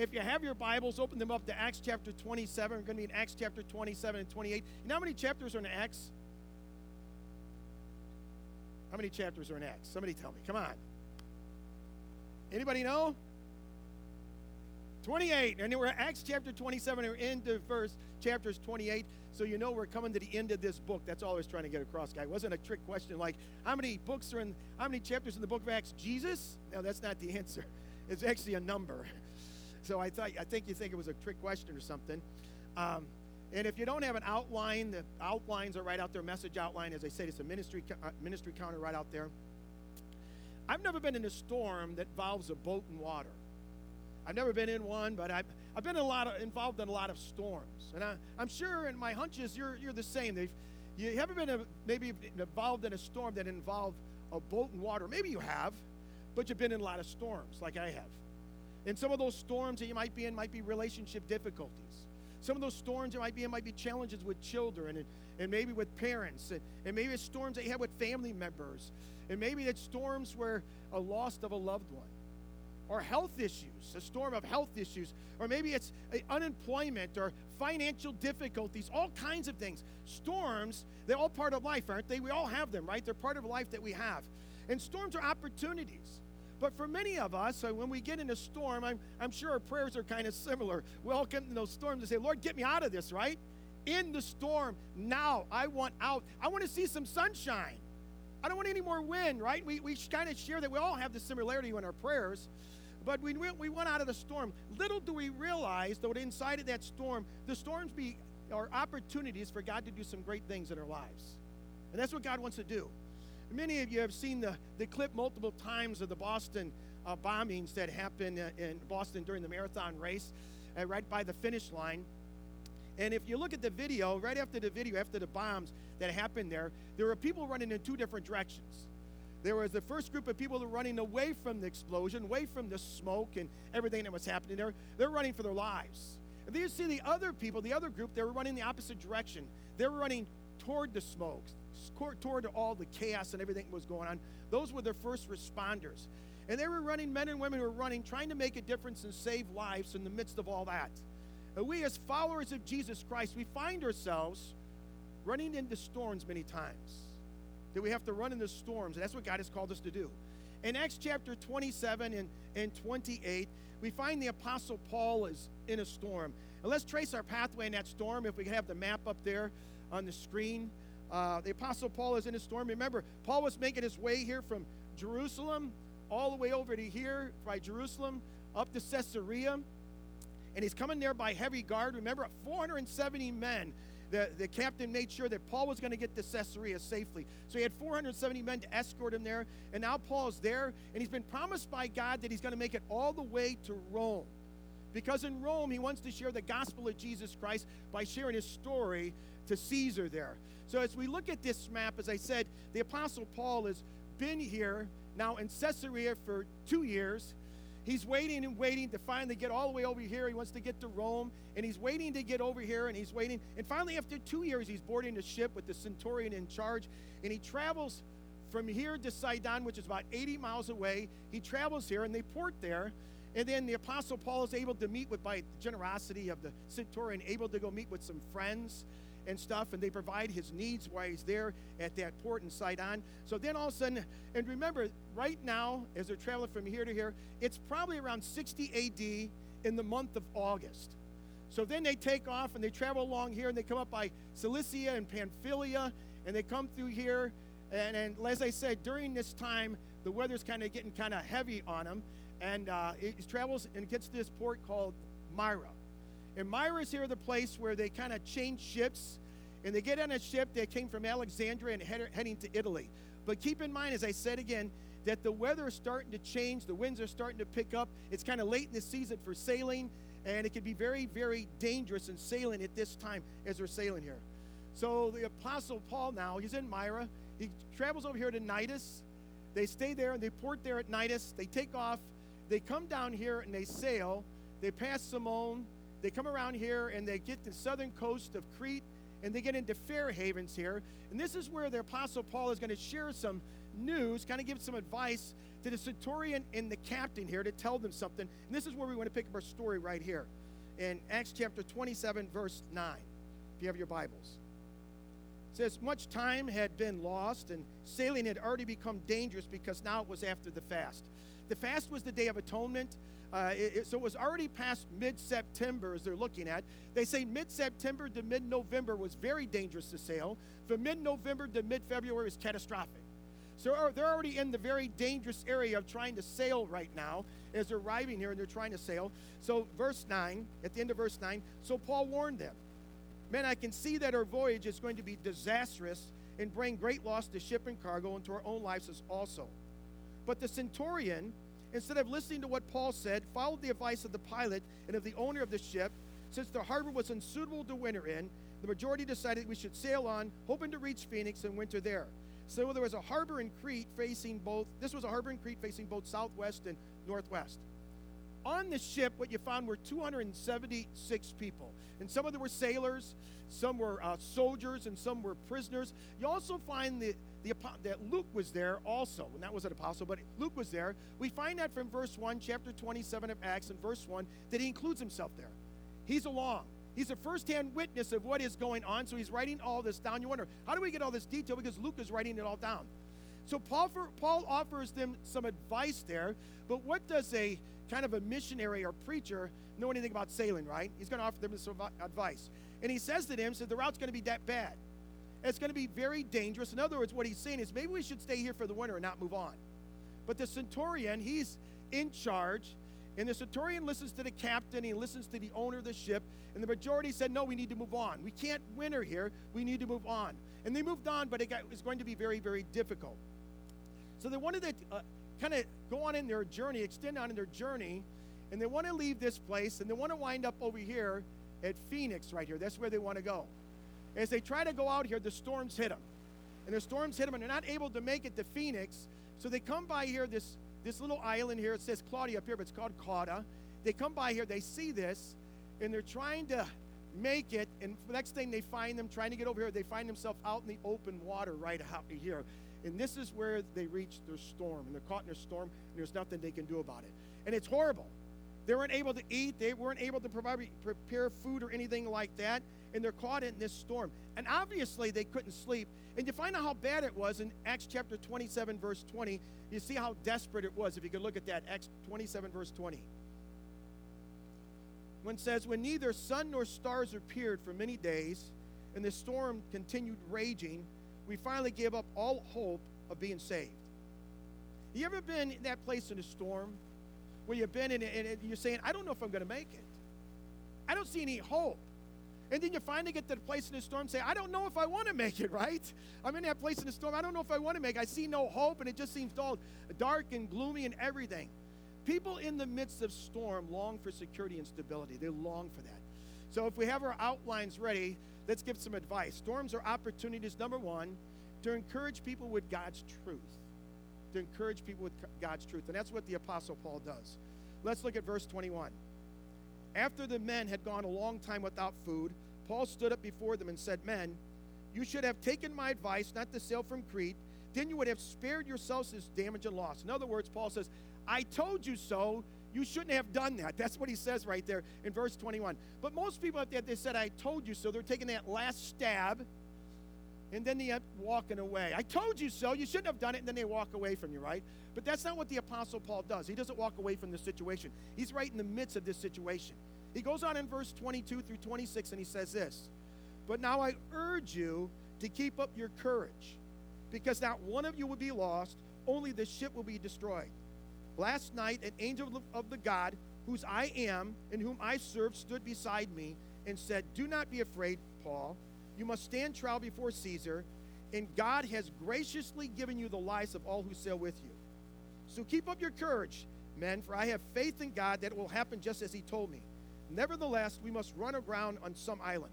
if you have your Bibles, open them up to Acts chapter 27. We're going to be in Acts chapter 27 and 28. You know how many chapters are in Acts? How many chapters are in Acts? Somebody tell me. Come on. Anybody know? 28. And we're Acts chapter 27. We're into verse chapters 28. So you know we're coming to the end of this book. That's all I was trying to get across, guy. It wasn't a trick question like how many books are in how many chapters in the book of Acts? Jesus? No, that's not the answer. It's actually a number. So I thought I think you think it was a trick question or something. Um, and if you don't have an outline, the outlines are right out there. Message outline, as I said, it's a ministry uh, ministry counter right out there. I've never been in a storm that involves a boat and water. I've never been in one, but I've, I've been a lot of, involved in a lot of storms. And I, am sure, and my hunch is you're, you're the same. They've, you haven't been a, maybe involved in a storm that involved a boat and water. Maybe you have, but you've been in a lot of storms like I have. And some of those storms that you might be in might be relationship difficulties. Some of those storms you might be in might be challenges with children and, and maybe with parents. And, and maybe it's storms that you have with family members. And maybe it's storms where a loss of a loved one or health issues, a storm of health issues, or maybe it's unemployment or financial difficulties, all kinds of things. Storms, they're all part of life, aren't they? We all have them, right? They're part of life that we have. And storms are opportunities. But for many of us, when we get in a storm, I'm, I'm sure our prayers are kind of similar. We all get in those storms and say, Lord, get me out of this, right? In the storm, now I want out. I want to see some sunshine. I don't want any more wind, right? We, we kind of share that we all have the similarity in our prayers. But we, we went out of the storm. Little do we realize, though, inside of that storm, the storms be are opportunities for God to do some great things in our lives. And that's what God wants to do. Many of you have seen the, the clip multiple times of the Boston uh, bombings that happened uh, in Boston during the marathon race, uh, right by the finish line. And if you look at the video, right after the video, after the bombs that happened there, there were people running in two different directions. There was the first group of people that were running away from the explosion, away from the smoke and everything that was happening there. They're running for their lives. And then you see the other people, the other group, they were running the opposite direction. They were running toward the smoke, toward all the chaos and everything that was going on. Those were the first responders. And they were running, men and women were running, trying to make a difference and save lives in the midst of all that. And we, as followers of Jesus Christ, we find ourselves running into storms many times that we have to run in the storms. And that's what God has called us to do. In Acts chapter 27 and, and 28, we find the Apostle Paul is in a storm. And let's trace our pathway in that storm. If we can have the map up there on the screen. Uh, the Apostle Paul is in a storm. Remember, Paul was making his way here from Jerusalem all the way over to here by Jerusalem up to Caesarea. And he's coming there by heavy guard. Remember, 470 men the, the captain made sure that Paul was going to get to Caesarea safely. So he had 470 men to escort him there. And now Paul's there, and he's been promised by God that he's going to make it all the way to Rome. Because in Rome, he wants to share the gospel of Jesus Christ by sharing his story to Caesar there. So as we look at this map, as I said, the Apostle Paul has been here now in Caesarea for two years. He's waiting and waiting to finally get all the way over here. He wants to get to Rome, and he's waiting to get over here, and he's waiting. And finally, after two years, he's boarding a ship with the centurion in charge, and he travels from here to Sidon, which is about 80 miles away. He travels here, and they port there. And then the Apostle Paul is able to meet with, by the generosity of the centurion, able to go meet with some friends and stuff, and they provide his needs while he's there at that port in Sidon. So then all of a sudden, and remember, right now, as they're traveling from here to here, it's probably around 60 AD in the month of August. So then they take off and they travel along here and they come up by Cilicia and Pamphylia and they come through here. And, and as I said, during this time, the weather's kind of getting kind of heavy on them. And uh, it travels and gets to this port called Myra. And Myra is here the place where they kind of change ships. And they get on a ship that came from Alexandria and head, heading to Italy. But keep in mind, as I said again, that the weather is starting to change. The winds are starting to pick up. It's kind of late in the season for sailing. And it can be very, very dangerous in sailing at this time as we're sailing here. So the Apostle Paul now, he's in Myra. He travels over here to Cnidus. They stay there and they port there at Cnidus. They take off. They come down here and they sail. They pass Salmone. They come around here and they get the southern coast of Crete and they get into Fair Havens here. And this is where the Apostle Paul is going to share some news, kind of give some advice to the centurion and the captain here to tell them something. And this is where we want to pick up our story right here in Acts chapter 27, verse 9, if you have your Bibles. It says, Much time had been lost, and sailing had already become dangerous because now it was after the fast. The fast was the Day of Atonement. Uh, it, it, so it was already past mid September as they're looking at. They say mid September to mid November was very dangerous to sail. From mid November to mid February was catastrophic. So they're already in the very dangerous area of trying to sail right now as they're arriving here and they're trying to sail. So, verse 9, at the end of verse 9, so Paul warned them Men, I can see that our voyage is going to be disastrous and bring great loss to ship and cargo and to our own lives also. But the centurion, instead of listening to what Paul said, followed the advice of the pilot and of the owner of the ship. Since the harbor was unsuitable to winter in, the majority decided we should sail on, hoping to reach Phoenix and winter there. So there was a harbor in Crete facing both, this was a harbor in Crete facing both southwest and northwest. On the ship, what you found were 276 people. And some of them were sailors, some were uh, soldiers, and some were prisoners. You also find the, the, that Luke was there also, and that was an apostle, but Luke was there. We find that from verse 1, chapter 27 of Acts, and verse 1, that he includes himself there. He's along. He's a first-hand witness of what is going on, so he's writing all this down. You wonder, how do we get all this detail? Because Luke is writing it all down. So Paul, for, Paul offers them some advice there, but what does a kind of a missionary or preacher know anything about sailing, right? He's going to offer them some advice. And he says to them, said, the route's going to be that bad. It's going to be very dangerous. In other words, what he's saying is maybe we should stay here for the winter and not move on. But the centurion, he's in charge, and the centurion listens to the captain, he listens to the owner of the ship, and the majority said, No, we need to move on. We can't winter here, we need to move on. And they moved on, but it, got, it was going to be very, very difficult. So they wanted to uh, kind of go on in their journey, extend on in their journey, and they want to leave this place and they want to wind up over here at Phoenix right here. That's where they want to go. As they try to go out here, the storms hit them. And the storms hit them and they're not able to make it to Phoenix. So they come by here, this, this little island here. It says Claudia up here, but it's called Cauda. They come by here, they see this, and they're trying to make it. And the next thing they find them trying to get over here, they find themselves out in the open water right out here. And this is where they reach their storm. And they're caught in a storm, and there's nothing they can do about it. And it's horrible. They weren't able to eat, they weren't able to provide, prepare food or anything like that. And they're caught in this storm. And obviously, they couldn't sleep. And you find out how bad it was in Acts chapter 27, verse 20. You see how desperate it was. If you could look at that, Acts 27, verse 20. When it says, When neither sun nor stars appeared for many days, and the storm continued raging, we finally gave up all hope of being saved. You ever been in that place in a storm where you've been in it and you're saying, I don't know if I'm going to make it? I don't see any hope. And then you finally get to the place in the storm, say, I don't know if I want to make it, right? I'm in that place in the storm. I don't know if I want to make it. I see no hope, and it just seems all dark and gloomy and everything. People in the midst of storm long for security and stability. They long for that. So if we have our outlines ready, let's give some advice. Storms are opportunities, number one, to encourage people with God's truth. To encourage people with God's truth. And that's what the Apostle Paul does. Let's look at verse 21. After the men had gone a long time without food, Paul stood up before them and said, Men, you should have taken my advice not to sail from Crete. Then you would have spared yourselves this damage and loss. In other words, Paul says, I told you so. You shouldn't have done that. That's what he says right there in verse 21. But most people out there, they said, I told you so. They're taking that last stab and then they end walking away. I told you so. You shouldn't have done it. And then they walk away from you, right? But that's not what the Apostle Paul does. He doesn't walk away from the situation, he's right in the midst of this situation. He goes on in verse 22 through 26 and he says this But now I urge you to keep up your courage, because not one of you will be lost, only the ship will be destroyed. Last night, an angel of the God, whose I am and whom I serve, stood beside me and said, Do not be afraid, Paul. You must stand trial before Caesar, and God has graciously given you the lives of all who sail with you. So keep up your courage, men, for I have faith in God that it will happen just as he told me. Nevertheless, we must run aground on some island.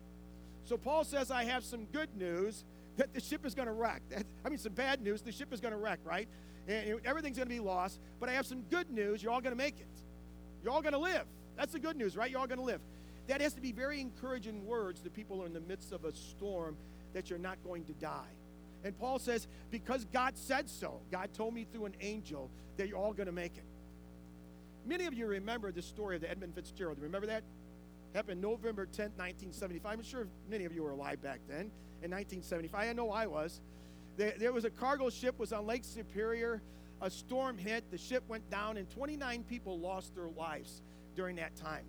So Paul says, I have some good news that the ship is going to wreck. I mean, some bad news, the ship is going to wreck, right? and everything's going to be lost. But I have some good news. You're all going to make it. You're all going to live. That's the good news, right? You're all going to live. That has to be very encouraging words to people are in the midst of a storm that you're not going to die. And Paul says, because God said so, God told me through an angel that you're all going to make it. Many of you remember the story of the Edmund Fitzgerald. Remember that? Happened November 10th, 1975. I'm sure many of you were alive back then in 1975. I know I was. There, there was a cargo ship was on Lake Superior. A storm hit. The ship went down, and 29 people lost their lives during that time.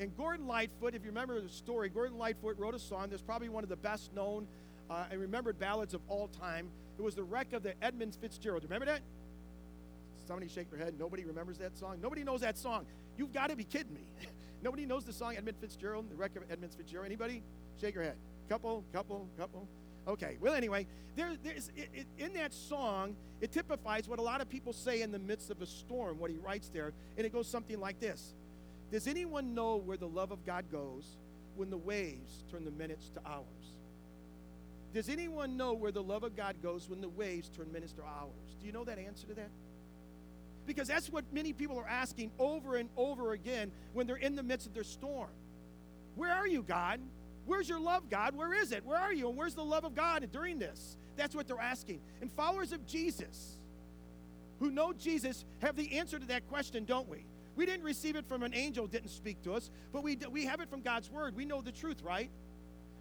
And Gordon Lightfoot, if you remember the story, Gordon Lightfoot wrote a song that's probably one of the best known uh, and remembered ballads of all time. It was the wreck of the Edmund Fitzgerald. Remember that? Somebody shake their head. Nobody remembers that song. Nobody knows that song. You've got to be kidding me. Nobody knows the song Edmund Fitzgerald, the record of Edmund Fitzgerald. Anybody? Shake your head. Couple, couple, couple. Okay. Well, anyway, there, there's it, it, in that song, it typifies what a lot of people say in the midst of a storm. What he writes there, and it goes something like this: Does anyone know where the love of God goes when the waves turn the minutes to hours? Does anyone know where the love of God goes when the waves turn minutes to hours? Do you know that answer to that? Because that's what many people are asking over and over again when they're in the midst of their storm. Where are you, God? Where's your love, God? Where is it? Where are you? And where's the love of God during this? That's what they're asking. And followers of Jesus who know Jesus have the answer to that question, don't we? We didn't receive it from an angel, didn't speak to us, but we, we have it from God's word. We know the truth, right?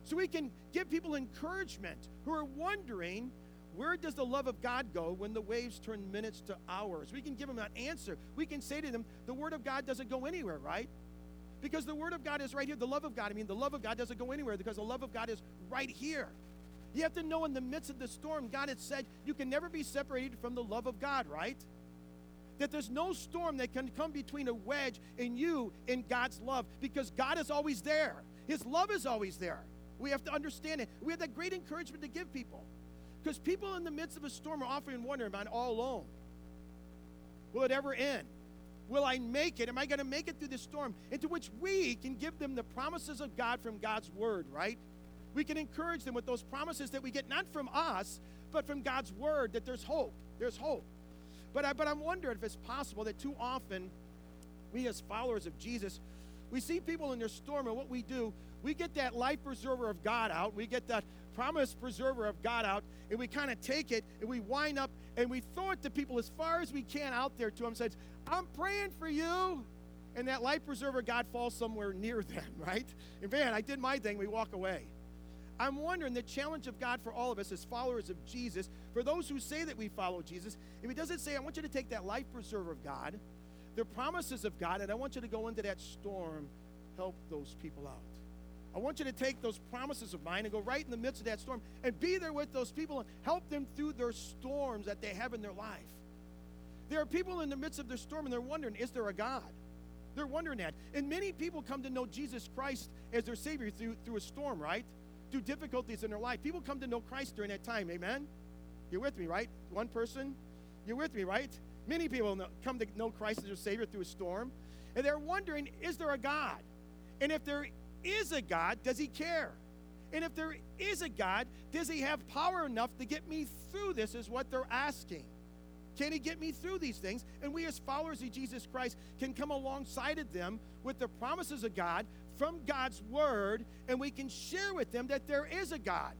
So we can give people encouragement who are wondering where does the love of God go when the waves turn minutes to hours? We can give them an answer. We can say to them, the word of God doesn't go anywhere, right? Because the word of God is right here. The love of God, I mean, the love of God doesn't go anywhere because the love of God is right here. You have to know in the midst of the storm, God has said you can never be separated from the love of God, right? That there's no storm that can come between a wedge and you and God's love because God is always there. His love is always there. We have to understand it. We have that great encouragement to give people. Because people in the midst of a storm are often wondering, am I all alone? Will it ever end? Will I make it? Am I going to make it through this storm? Into which we can give them the promises of God from God's word, right? We can encourage them with those promises that we get not from us, but from God's word that there's hope. There's hope. But, I, but I'm wondering if it's possible that too often we, as followers of Jesus, we see people in their storm, and what we do, we get that life preserver of God out. We get that promise preserver of God out, and we kind of take it and we wind up and we throw it to people as far as we can out there to them. Says, "I'm praying for you," and that life preserver God falls somewhere near them, right? And man, I did my thing. We walk away. I'm wondering the challenge of God for all of us as followers of Jesus, for those who say that we follow Jesus, if He doesn't say, "I want you to take that life preserver of God," the promises of God, and I want you to go into that storm, help those people out. I want you to take those promises of mine and go right in the midst of that storm and be there with those people and help them through their storms that they have in their life. There are people in the midst of their storm and they're wondering, is there a God? They're wondering that. And many people come to know Jesus Christ as their Savior through, through a storm, right? Through difficulties in their life. People come to know Christ during that time, amen? You're with me, right? One person? You're with me, right? Many people know, come to know Christ as their Savior through a storm. And they're wondering, is there a God? And if there is a God, does he care? And if there is a God, does he have power enough to get me through this, is what they're asking. Can he get me through these things? And we, as followers of Jesus Christ, can come alongside of them with the promises of God from God's word, and we can share with them that there is a God.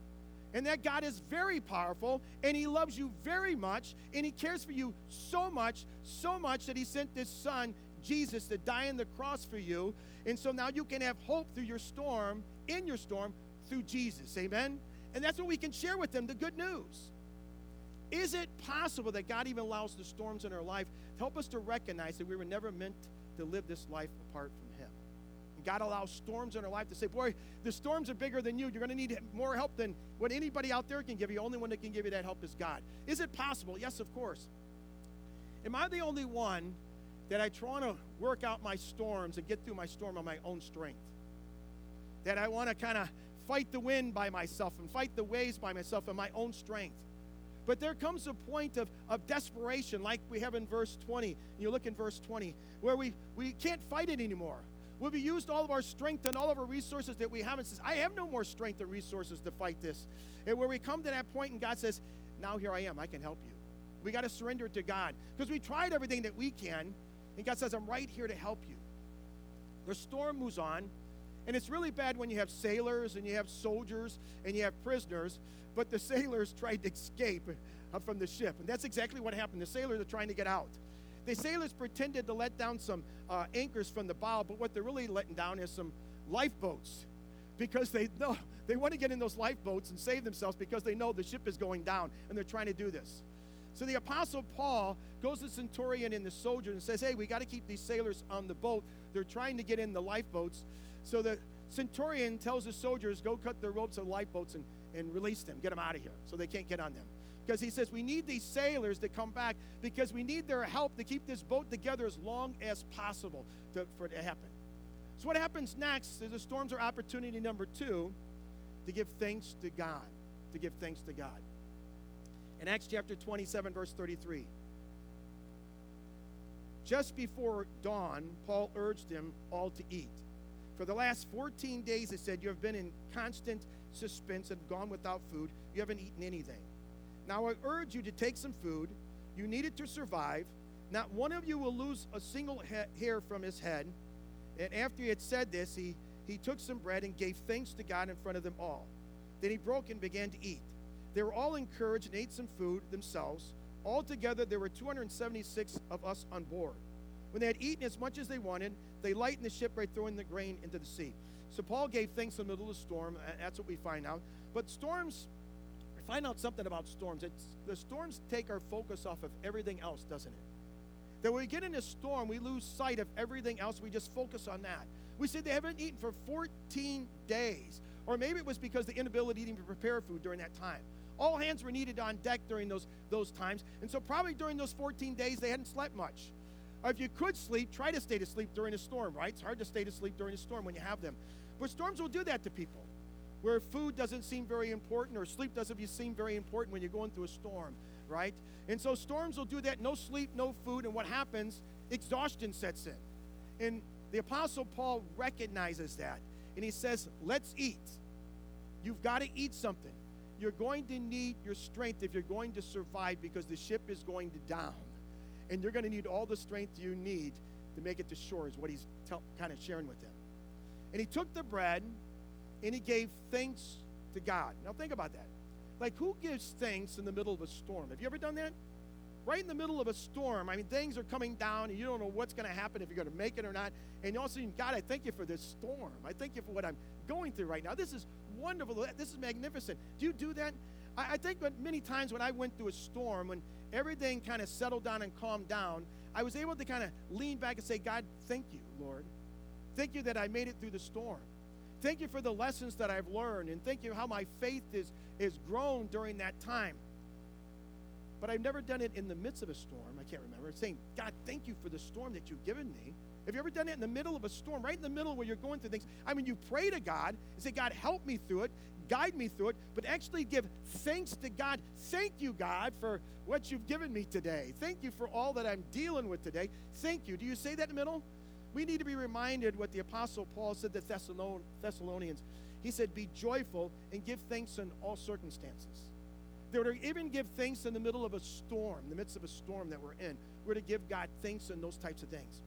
And that God is very powerful, and He loves you very much, and He cares for you so much, so much that He sent this Son, Jesus, to die on the cross for you, and so now you can have hope through your storm, in your storm, through Jesus. Amen? And that's what we can share with them the good news. Is it possible that God even allows the storms in our life to help us to recognize that we were never meant to live this life apart from Him? And God allows storms in our life to say, Boy, the storms are bigger than you. You're going to need more help than what anybody out there can give you. The only one that can give you that help is God. Is it possible? Yes, of course. Am I the only one that I try to work out my storms and get through my storm on my own strength. That I want to kind of fight the wind by myself and fight the waves by myself in my own strength. But there comes a point of, of desperation, like we have in verse 20. You look in verse 20, where we, we can't fight it anymore. We've used all of our strength and all of our resources that we have and says, I have no more strength or resources to fight this. And where we come to that point and God says, Now here I am, I can help you. We got to surrender it to God. Because we tried everything that we can, and God says, I'm right here to help you. The storm moves on, And it's really bad when you have sailors and you have soldiers and you have prisoners, but the sailors tried to escape from the ship. And that's exactly what happened. The sailors are trying to get out. The sailors pretended to let down some uh, anchors from the bow, but what they're really letting down is some lifeboats because they know they want to get in those lifeboats and save themselves because they know the ship is going down and they're trying to do this. So the apostle Paul goes to the centurion and the soldier and says, "Hey, we got to keep these sailors on the boat. They're trying to get in the lifeboats." So the centurion tells the soldiers, "Go cut the ropes of the lifeboats and, and release them. Get them out of here so they can't get on them." Because he says, "We need these sailors to come back because we need their help to keep this boat together as long as possible to, for it to happen." So what happens next is the storms are opportunity number two to give thanks to God. To give thanks to God. In Acts chapter 27, verse 33. Just before dawn, Paul urged them all to eat. For the last 14 days, it said, you have been in constant suspense and gone without food. You haven't eaten anything. Now I urge you to take some food. You need it to survive. Not one of you will lose a single hair from his head. And after he had said this, he, he took some bread and gave thanks to God in front of them all. Then he broke and began to eat. They were all encouraged and ate some food themselves. Altogether, there were 276 of us on board. When they had eaten as much as they wanted, they lightened the ship by throwing the grain into the sea. So Paul gave thanks in the middle of the storm. That's what we find out. But storms, we find out something about storms. It's, the storms take our focus off of everything else, doesn't it? That when we get in a storm, we lose sight of everything else. We just focus on that. We said they haven't eaten for 14 days. Or maybe it was because the inability to even prepare food during that time. All hands were needed on deck during those, those times. And so, probably during those 14 days, they hadn't slept much. Or if you could sleep, try to stay to sleep during a storm, right? It's hard to stay to sleep during a storm when you have them. But storms will do that to people, where food doesn't seem very important or sleep doesn't seem very important when you're going through a storm, right? And so, storms will do that no sleep, no food. And what happens? Exhaustion sets in. And the Apostle Paul recognizes that. And he says, Let's eat. You've got to eat something you're going to need your strength if you're going to survive because the ship is going to down. And you're going to need all the strength you need to make it to shore, is what he's kind of sharing with them. And he took the bread and he gave thanks to God. Now, think about that. Like, who gives thanks in the middle of a storm? Have you ever done that? Right in the middle of a storm, I mean, things are coming down, and you don't know what's going to happen, if you're going to make it or not. And you also, God, I thank you for this storm. I thank you for what I'm going through right now. This is wonderful. This is magnificent. Do you do that? I, I think many times when I went through a storm, when everything kind of settled down and calmed down, I was able to kind of lean back and say, God, thank you, Lord. Thank you that I made it through the storm. Thank you for the lessons that I've learned, and thank you how my faith is, is grown during that time. But I've never done it in the midst of a storm. I can't remember. Saying, God, thank you for the storm that you've given me. Have you ever done it in the middle of a storm, right in the middle where you're going through things? I mean, you pray to God and say, God, help me through it, guide me through it, but actually give thanks to God. Thank you, God, for what you've given me today. Thank you for all that I'm dealing with today. Thank you. Do you say that in the middle? We need to be reminded what the Apostle Paul said to Thessalonians. He said, Be joyful and give thanks in all circumstances. They were to even give thanks in the middle of a storm, in the midst of a storm that we're in. We're to give God thanks in those types of things.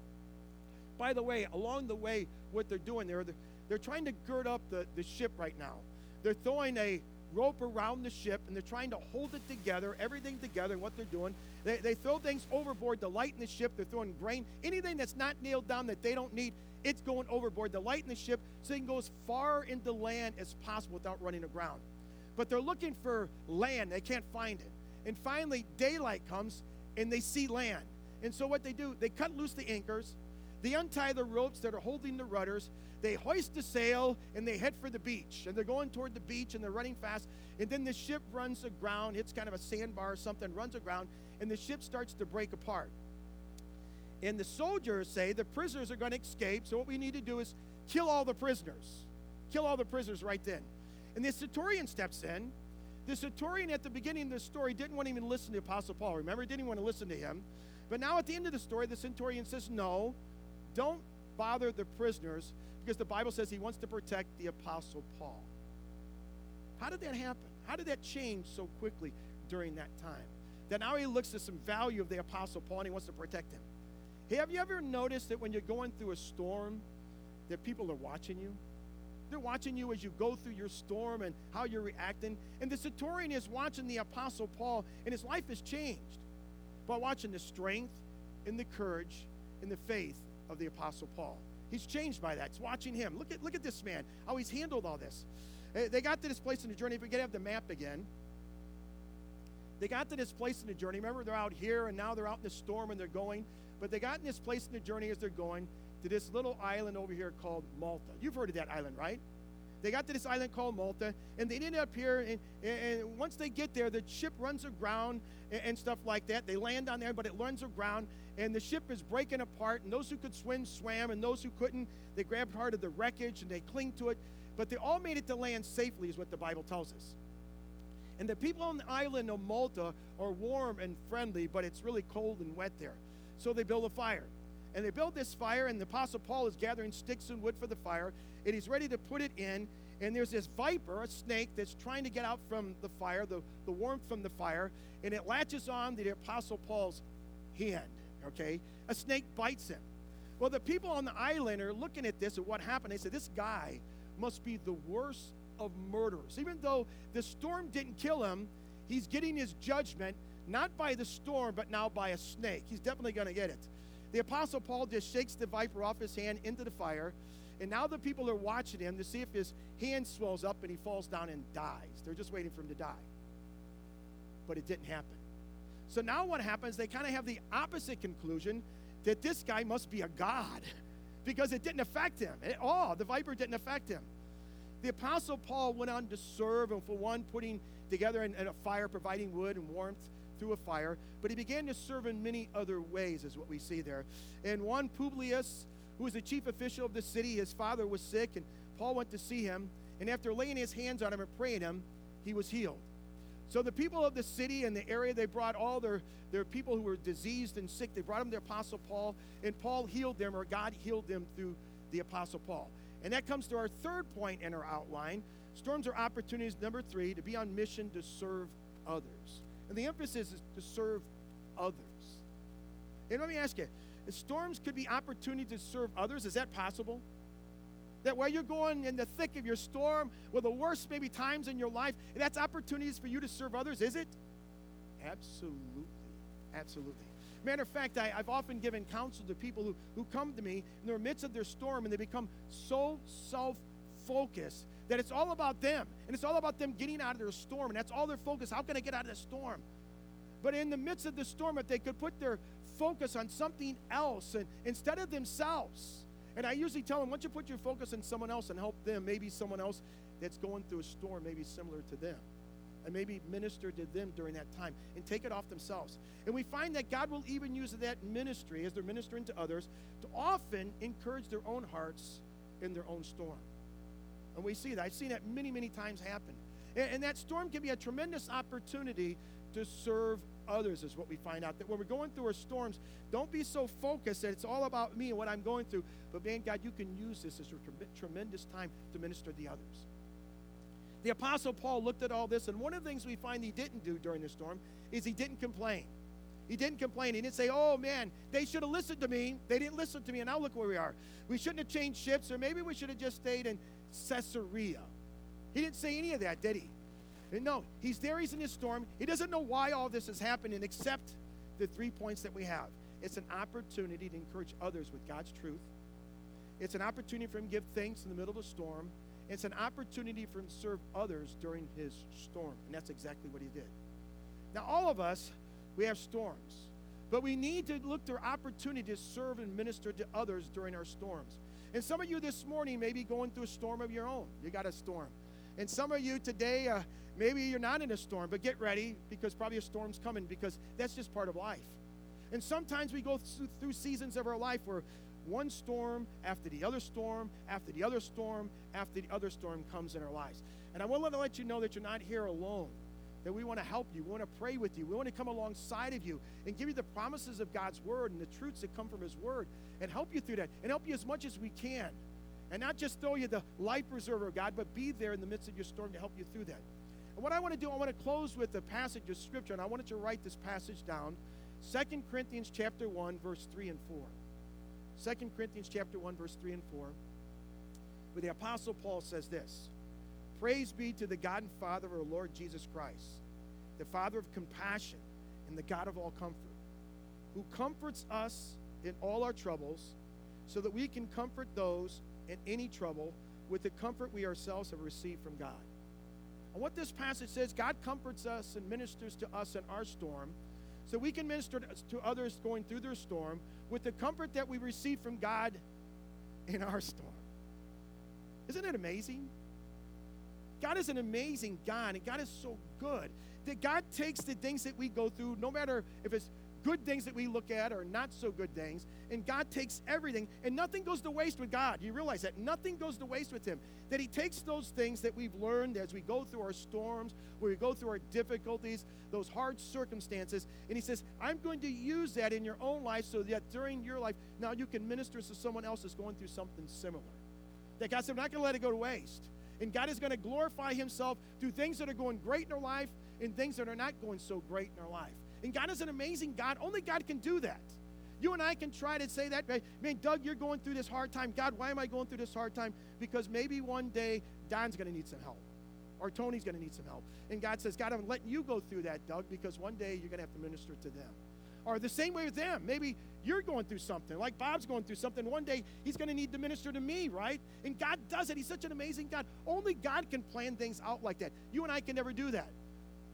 By the way, along the way, what they're doing, they're, they're trying to gird up the, the ship right now. They're throwing a rope around the ship and they're trying to hold it together, everything together, what they're doing. They, they throw things overboard to lighten the ship. They're throwing grain, anything that's not nailed down that they don't need, it's going overboard to lighten the ship so they can go as far into land as possible without running aground. But they're looking for land, they can't find it. And finally, daylight comes and they see land. And so what they do, they cut loose the anchors, they untie the ropes that are holding the rudders. They hoist the sail and they head for the beach. And they're going toward the beach and they're running fast. And then the ship runs aground, hits kind of a sandbar or something, runs aground, and the ship starts to break apart. And the soldiers say the prisoners are going to escape. So what we need to do is kill all the prisoners. Kill all the prisoners right then. And the centurion steps in. The centurion at the beginning of the story didn't want to even listen to Apostle Paul. Remember, he didn't want to listen to him. But now at the end of the story, the centurion says, No, don't bother the prisoners because the Bible says he wants to protect the Apostle Paul. How did that happen? How did that change so quickly during that time? That now he looks at some value of the Apostle Paul and he wants to protect him. Hey, have you ever noticed that when you're going through a storm, that people are watching you? They're watching you as you go through your storm and how you're reacting. And the centurion is watching the Apostle Paul, and his life has changed by watching the strength and the courage and the faith of the Apostle Paul. He's changed by that. It's watching him. Look at, look at this man, how he's handled all this. Eh, they got to this place in the journey. If we could have the map again. They got to this place in the journey. Remember, they're out here and now they're out in the storm and they're going. But they got in this place in the journey as they're going to this little island over here called Malta. You've heard of that island, right? They got to this island called Malta, and they ended up here. And, and once they get there, the ship runs aground and, and stuff like that. They land on there, but it runs aground, and the ship is breaking apart. And those who could swim swam, and those who couldn't, they grabbed part of the wreckage and they cling to it. But they all made it to land safely, is what the Bible tells us. And the people on the island of Malta are warm and friendly, but it's really cold and wet there. So they build a fire. And they build this fire, and the Apostle Paul is gathering sticks and wood for the fire, and he's ready to put it in. And there's this viper, a snake, that's trying to get out from the fire, the, the warmth from the fire, and it latches on the Apostle Paul's hand. Okay? A snake bites him. Well, the people on the island are looking at this and what happened. They said, This guy must be the worst of murderers. Even though the storm didn't kill him, he's getting his judgment not by the storm, but now by a snake. He's definitely going to get it. The Apostle Paul just shakes the viper off his hand into the fire, and now the people are watching him to see if his hand swells up and he falls down and dies. They're just waiting for him to die. But it didn't happen. So now what happens, they kind of have the opposite conclusion that this guy must be a god because it didn't affect him at all. The viper didn't affect him. The Apostle Paul went on to serve, and for one, putting together in, in a fire, providing wood and warmth through a fire, but he began to serve in many other ways, is what we see there. And one, Publius, who was the chief official of the city, his father was sick, and Paul went to see him. And after laying his hands on him and praying him, he was healed. So the people of the city and the area, they brought all their, their people who were diseased and sick, they brought them to Apostle Paul, and Paul healed them, or God healed them through the Apostle Paul. And that comes to our third point in our outline. Storms are opportunities, number three, to be on mission to serve others. And the emphasis is to serve others. And let me ask you, storms could be opportunity to serve others. Is that possible? That while you're going in the thick of your storm, with the worst maybe times in your life, that's opportunities for you to serve others, is it? Absolutely. Absolutely. Matter of fact, I, have often given counsel to people who, who come to me in the midst of their storm and they become so self focused that it's all about them. And it's all about them getting out of their storm. And that's all their focus. How can I get out of the storm? But in the midst of the storm, if they could put their focus on something else and instead of themselves. And I usually tell them, once you put your focus on someone else and help them, maybe someone else that's going through a storm, maybe similar to them. And maybe minister to them during that time and take it off themselves. And we find that God will even use that ministry as they're ministering to others to often encourage their own hearts in their own storm. And we see that. I've seen that many, many times happen. And, and that storm can be a tremendous opportunity to serve others, is what we find out. That when we're going through our storms, don't be so focused that it's all about me and what I'm going through. But man, God, you can use this as a tremendous time to minister to the others. The Apostle Paul looked at all this, and one of the things we find he didn't do during the storm is he didn't complain. He didn't complain. He didn't say, oh man, they should have listened to me. They didn't listen to me, and now look where we are. We shouldn't have changed ships, or maybe we should have just stayed in Caesarea. He didn't say any of that, did he? No, he's there, he's in his storm. He doesn't know why all this is happening except the three points that we have. It's an opportunity to encourage others with God's truth. It's an opportunity for him to give thanks in the middle of a storm. It's an opportunity for him to serve others during his storm. And that's exactly what he did. Now, all of us, we have storms. But we need to look for opportunity to serve and minister to others during our storms. And some of you this morning may be going through a storm of your own. You got a storm. And some of you today, uh, maybe you're not in a storm, but get ready because probably a storm's coming because that's just part of life. And sometimes we go through seasons of our life where one storm after the other storm, after the other storm, after the other storm comes in our lives. And I want to let you know that you're not here alone that we want to help you. We want to pray with you. We want to come alongside of you and give you the promises of God's word and the truths that come from His word and help you through that and help you as much as we can. And not just throw you the life preserver of God, but be there in the midst of your storm to help you through that. And what I want to do, I want to close with a passage of scripture, and I wanted to write this passage down. 2 Corinthians chapter 1, verse 3 and 4. 2 Corinthians chapter 1, verse 3 and 4. But the Apostle Paul says this Praise be to the God and Father of our Lord Jesus Christ, the Father of compassion and the God of all comfort, who comforts us in all our troubles, so that we can comfort those in any trouble with the comfort we ourselves have received from God. And what this passage says, God comforts us and ministers to us in our storm, so we can minister to others going through their storm with the comfort that we receive from God in our storm. Isn't it amazing? God is an amazing God, and God is so good that God takes the things that we go through, no matter if it's good things that we look at or not so good things, and God takes everything, and nothing goes to waste with God. You realize that nothing goes to waste with Him. That He takes those things that we've learned as we go through our storms, where we go through our difficulties, those hard circumstances, and He says, I'm going to use that in your own life so that during your life, now you can minister to someone else that's going through something similar. That God said, I'm not going to let it go to waste. And God is going to glorify Himself through things that are going great in our life and things that are not going so great in our life. And God is an amazing God. Only God can do that. You and I can try to say that. Man, Doug, you're going through this hard time. God, why am I going through this hard time? Because maybe one day Don's going to need some help or Tony's going to need some help. And God says, God, I'm letting you go through that, Doug, because one day you're going to have to minister to them. Or the same way with them. Maybe you're going through something, like Bob's going through something. One day he's going to need to minister to me, right? And God does it. He's such an amazing God. Only God can plan things out like that. You and I can never do that.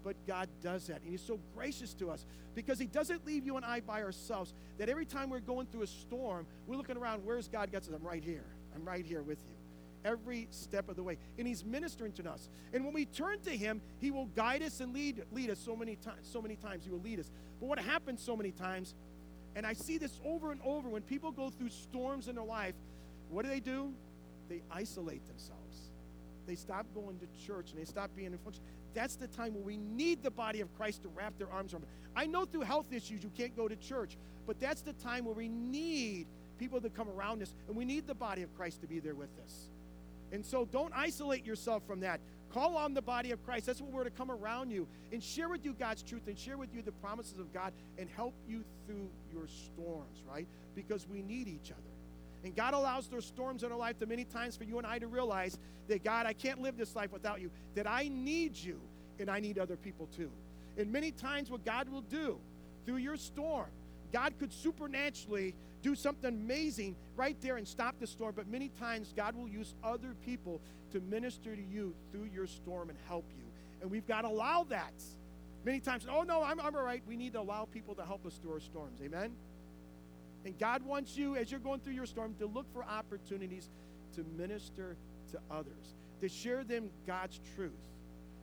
But God does that. And He's so gracious to us because He doesn't leave you and I by ourselves. That every time we're going through a storm, we're looking around, where's God? God says, I'm right here. I'm right here with you every step of the way. And he's ministering to us. And when we turn to him he will guide us and lead lead us so many times so many times. He will lead us. But what happens so many times and i see this over and over when people go through storms in their life what do they do? They isolate themselves. They stop going to church and they stop being in function. That's the time when we need the body of Christ to wrap their arms around. I know through health issues you can't go to church, but that's the time where we need people to come around us, and we need the body of Christ to be there with us. And so don't isolate yourself from that. Call on the body of Christ. That's what we're to come around you and share with you God's truth and share with you the promises of God and help you through your storms, right? Because we need each other. And God allows those storms in our life to many times for you and I to realize that, God, I can't live this life without you, that I need you and I need other people too. And many times, what God will do through your storm, God could supernaturally do something amazing right there and stop the storm. But many times, God will use other people to minister to you through your storm and help you. And we've got to allow that. Many times, oh no, I'm, I'm all right. We need to allow people to help us through our storms. Amen? And God wants you, as you're going through your storm, to look for opportunities to minister to others, to share them God's truth,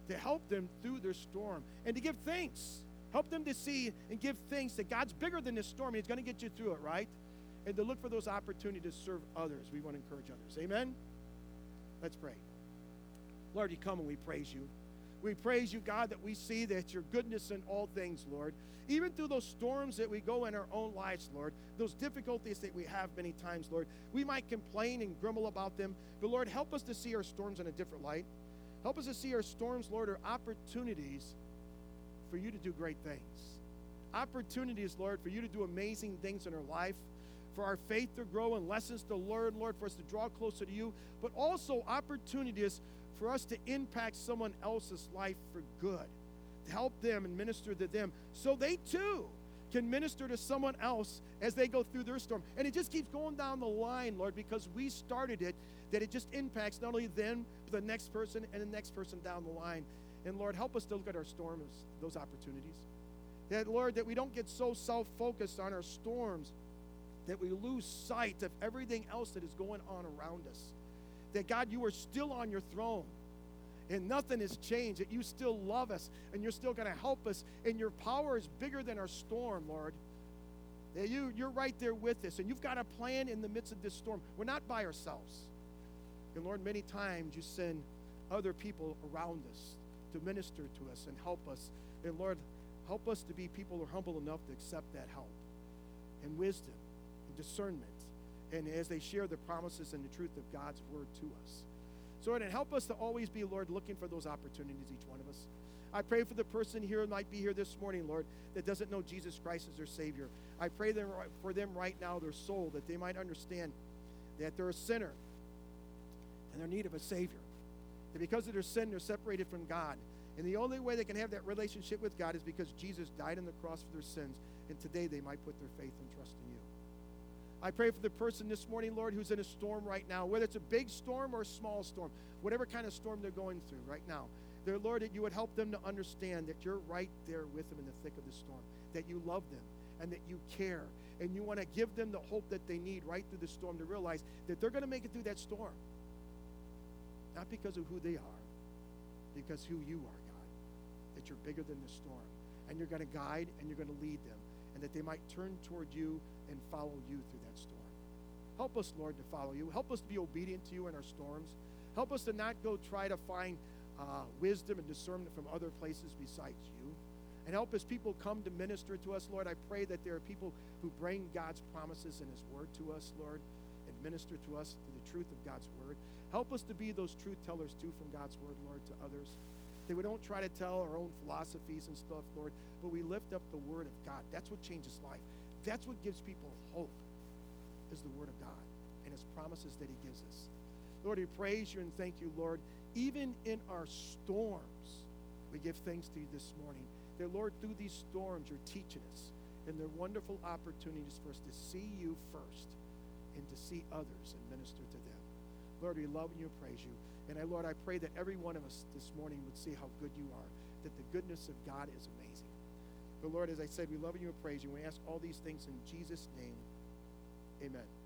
to help them through their storm, and to give thanks. Help them to see and give thanks that God's bigger than this storm and He's going to get you through it, right? And to look for those opportunities to serve others. We want to encourage others. Amen? Let's pray. Lord, you come and we praise you. We praise you, God, that we see that your goodness in all things, Lord. Even through those storms that we go in our own lives, Lord, those difficulties that we have many times, Lord, we might complain and grumble about them, but Lord, help us to see our storms in a different light. Help us to see our storms, Lord, are opportunities for you to do great things. Opportunities, Lord, for you to do amazing things in our life, for our faith to grow and lessons to learn, Lord, for us to draw closer to you, but also opportunities for us to impact someone else's life for good, to help them and minister to them so they too can minister to someone else as they go through their storm. And it just keeps going down the line, Lord, because we started it, that it just impacts not only them, but the next person and the next person down the line. And Lord, help us to look at our storms, those opportunities. That, Lord, that we don't get so self focused on our storms that we lose sight of everything else that is going on around us that God, you are still on your throne and nothing has changed, that you still love us and you're still going to help us, and your power is bigger than our storm, Lord. That you, you're right there with us, and you've got a plan in the midst of this storm. We're not by ourselves. And Lord, many times you send other people around us to minister to us and help us. And Lord, help us to be people who are humble enough to accept that help and wisdom and discernment and as they share the promises and the truth of God's word to us. So, Lord, and help us to always be, Lord, looking for those opportunities, each one of us. I pray for the person here who might be here this morning, Lord, that doesn't know Jesus Christ as their Savior. I pray for them right now, their soul, that they might understand that they're a sinner, and they're in need of a Savior. Because of their sin, they're separated from God. And the only way they can have that relationship with God is because Jesus died on the cross for their sins. And today they might put their faith and trust in you. I pray for the person this morning, Lord, who's in a storm right now, whether it's a big storm or a small storm, whatever kind of storm they're going through right now. Dear Lord, that you would help them to understand that you're right there with them in the thick of the storm, that you love them, and that you care, and you want to give them the hope that they need right through the storm to realize that they're going to make it through that storm. Not because of who they are, because who you are, God. That you're bigger than the storm, and you're going to guide and you're going to lead them, and that they might turn toward you and follow you through that storm. Help us, Lord, to follow you. Help us to be obedient to you in our storms. Help us to not go try to find uh, wisdom and discernment from other places besides you. And help as people come to minister to us, Lord. I pray that there are people who bring God's promises and His word to us, Lord, and minister to us through the truth of God's word. Help us to be those truth tellers, too, from God's word, Lord, to others. That we don't try to tell our own philosophies and stuff, Lord, but we lift up the word of God. That's what changes life. That's what gives people hope, is the word of God and His promises that He gives us. Lord, we praise you and thank you, Lord. Even in our storms, we give thanks to you this morning. That, Lord, through these storms, you're teaching us. And they're wonderful opportunities for us to see you first and to see others and minister to them. Lord, we love you and praise you. And I, Lord, I pray that every one of us this morning would see how good you are, that the goodness of God is amazing. But Lord, as I said, we love you and praise you. We ask all these things in Jesus' name. Amen.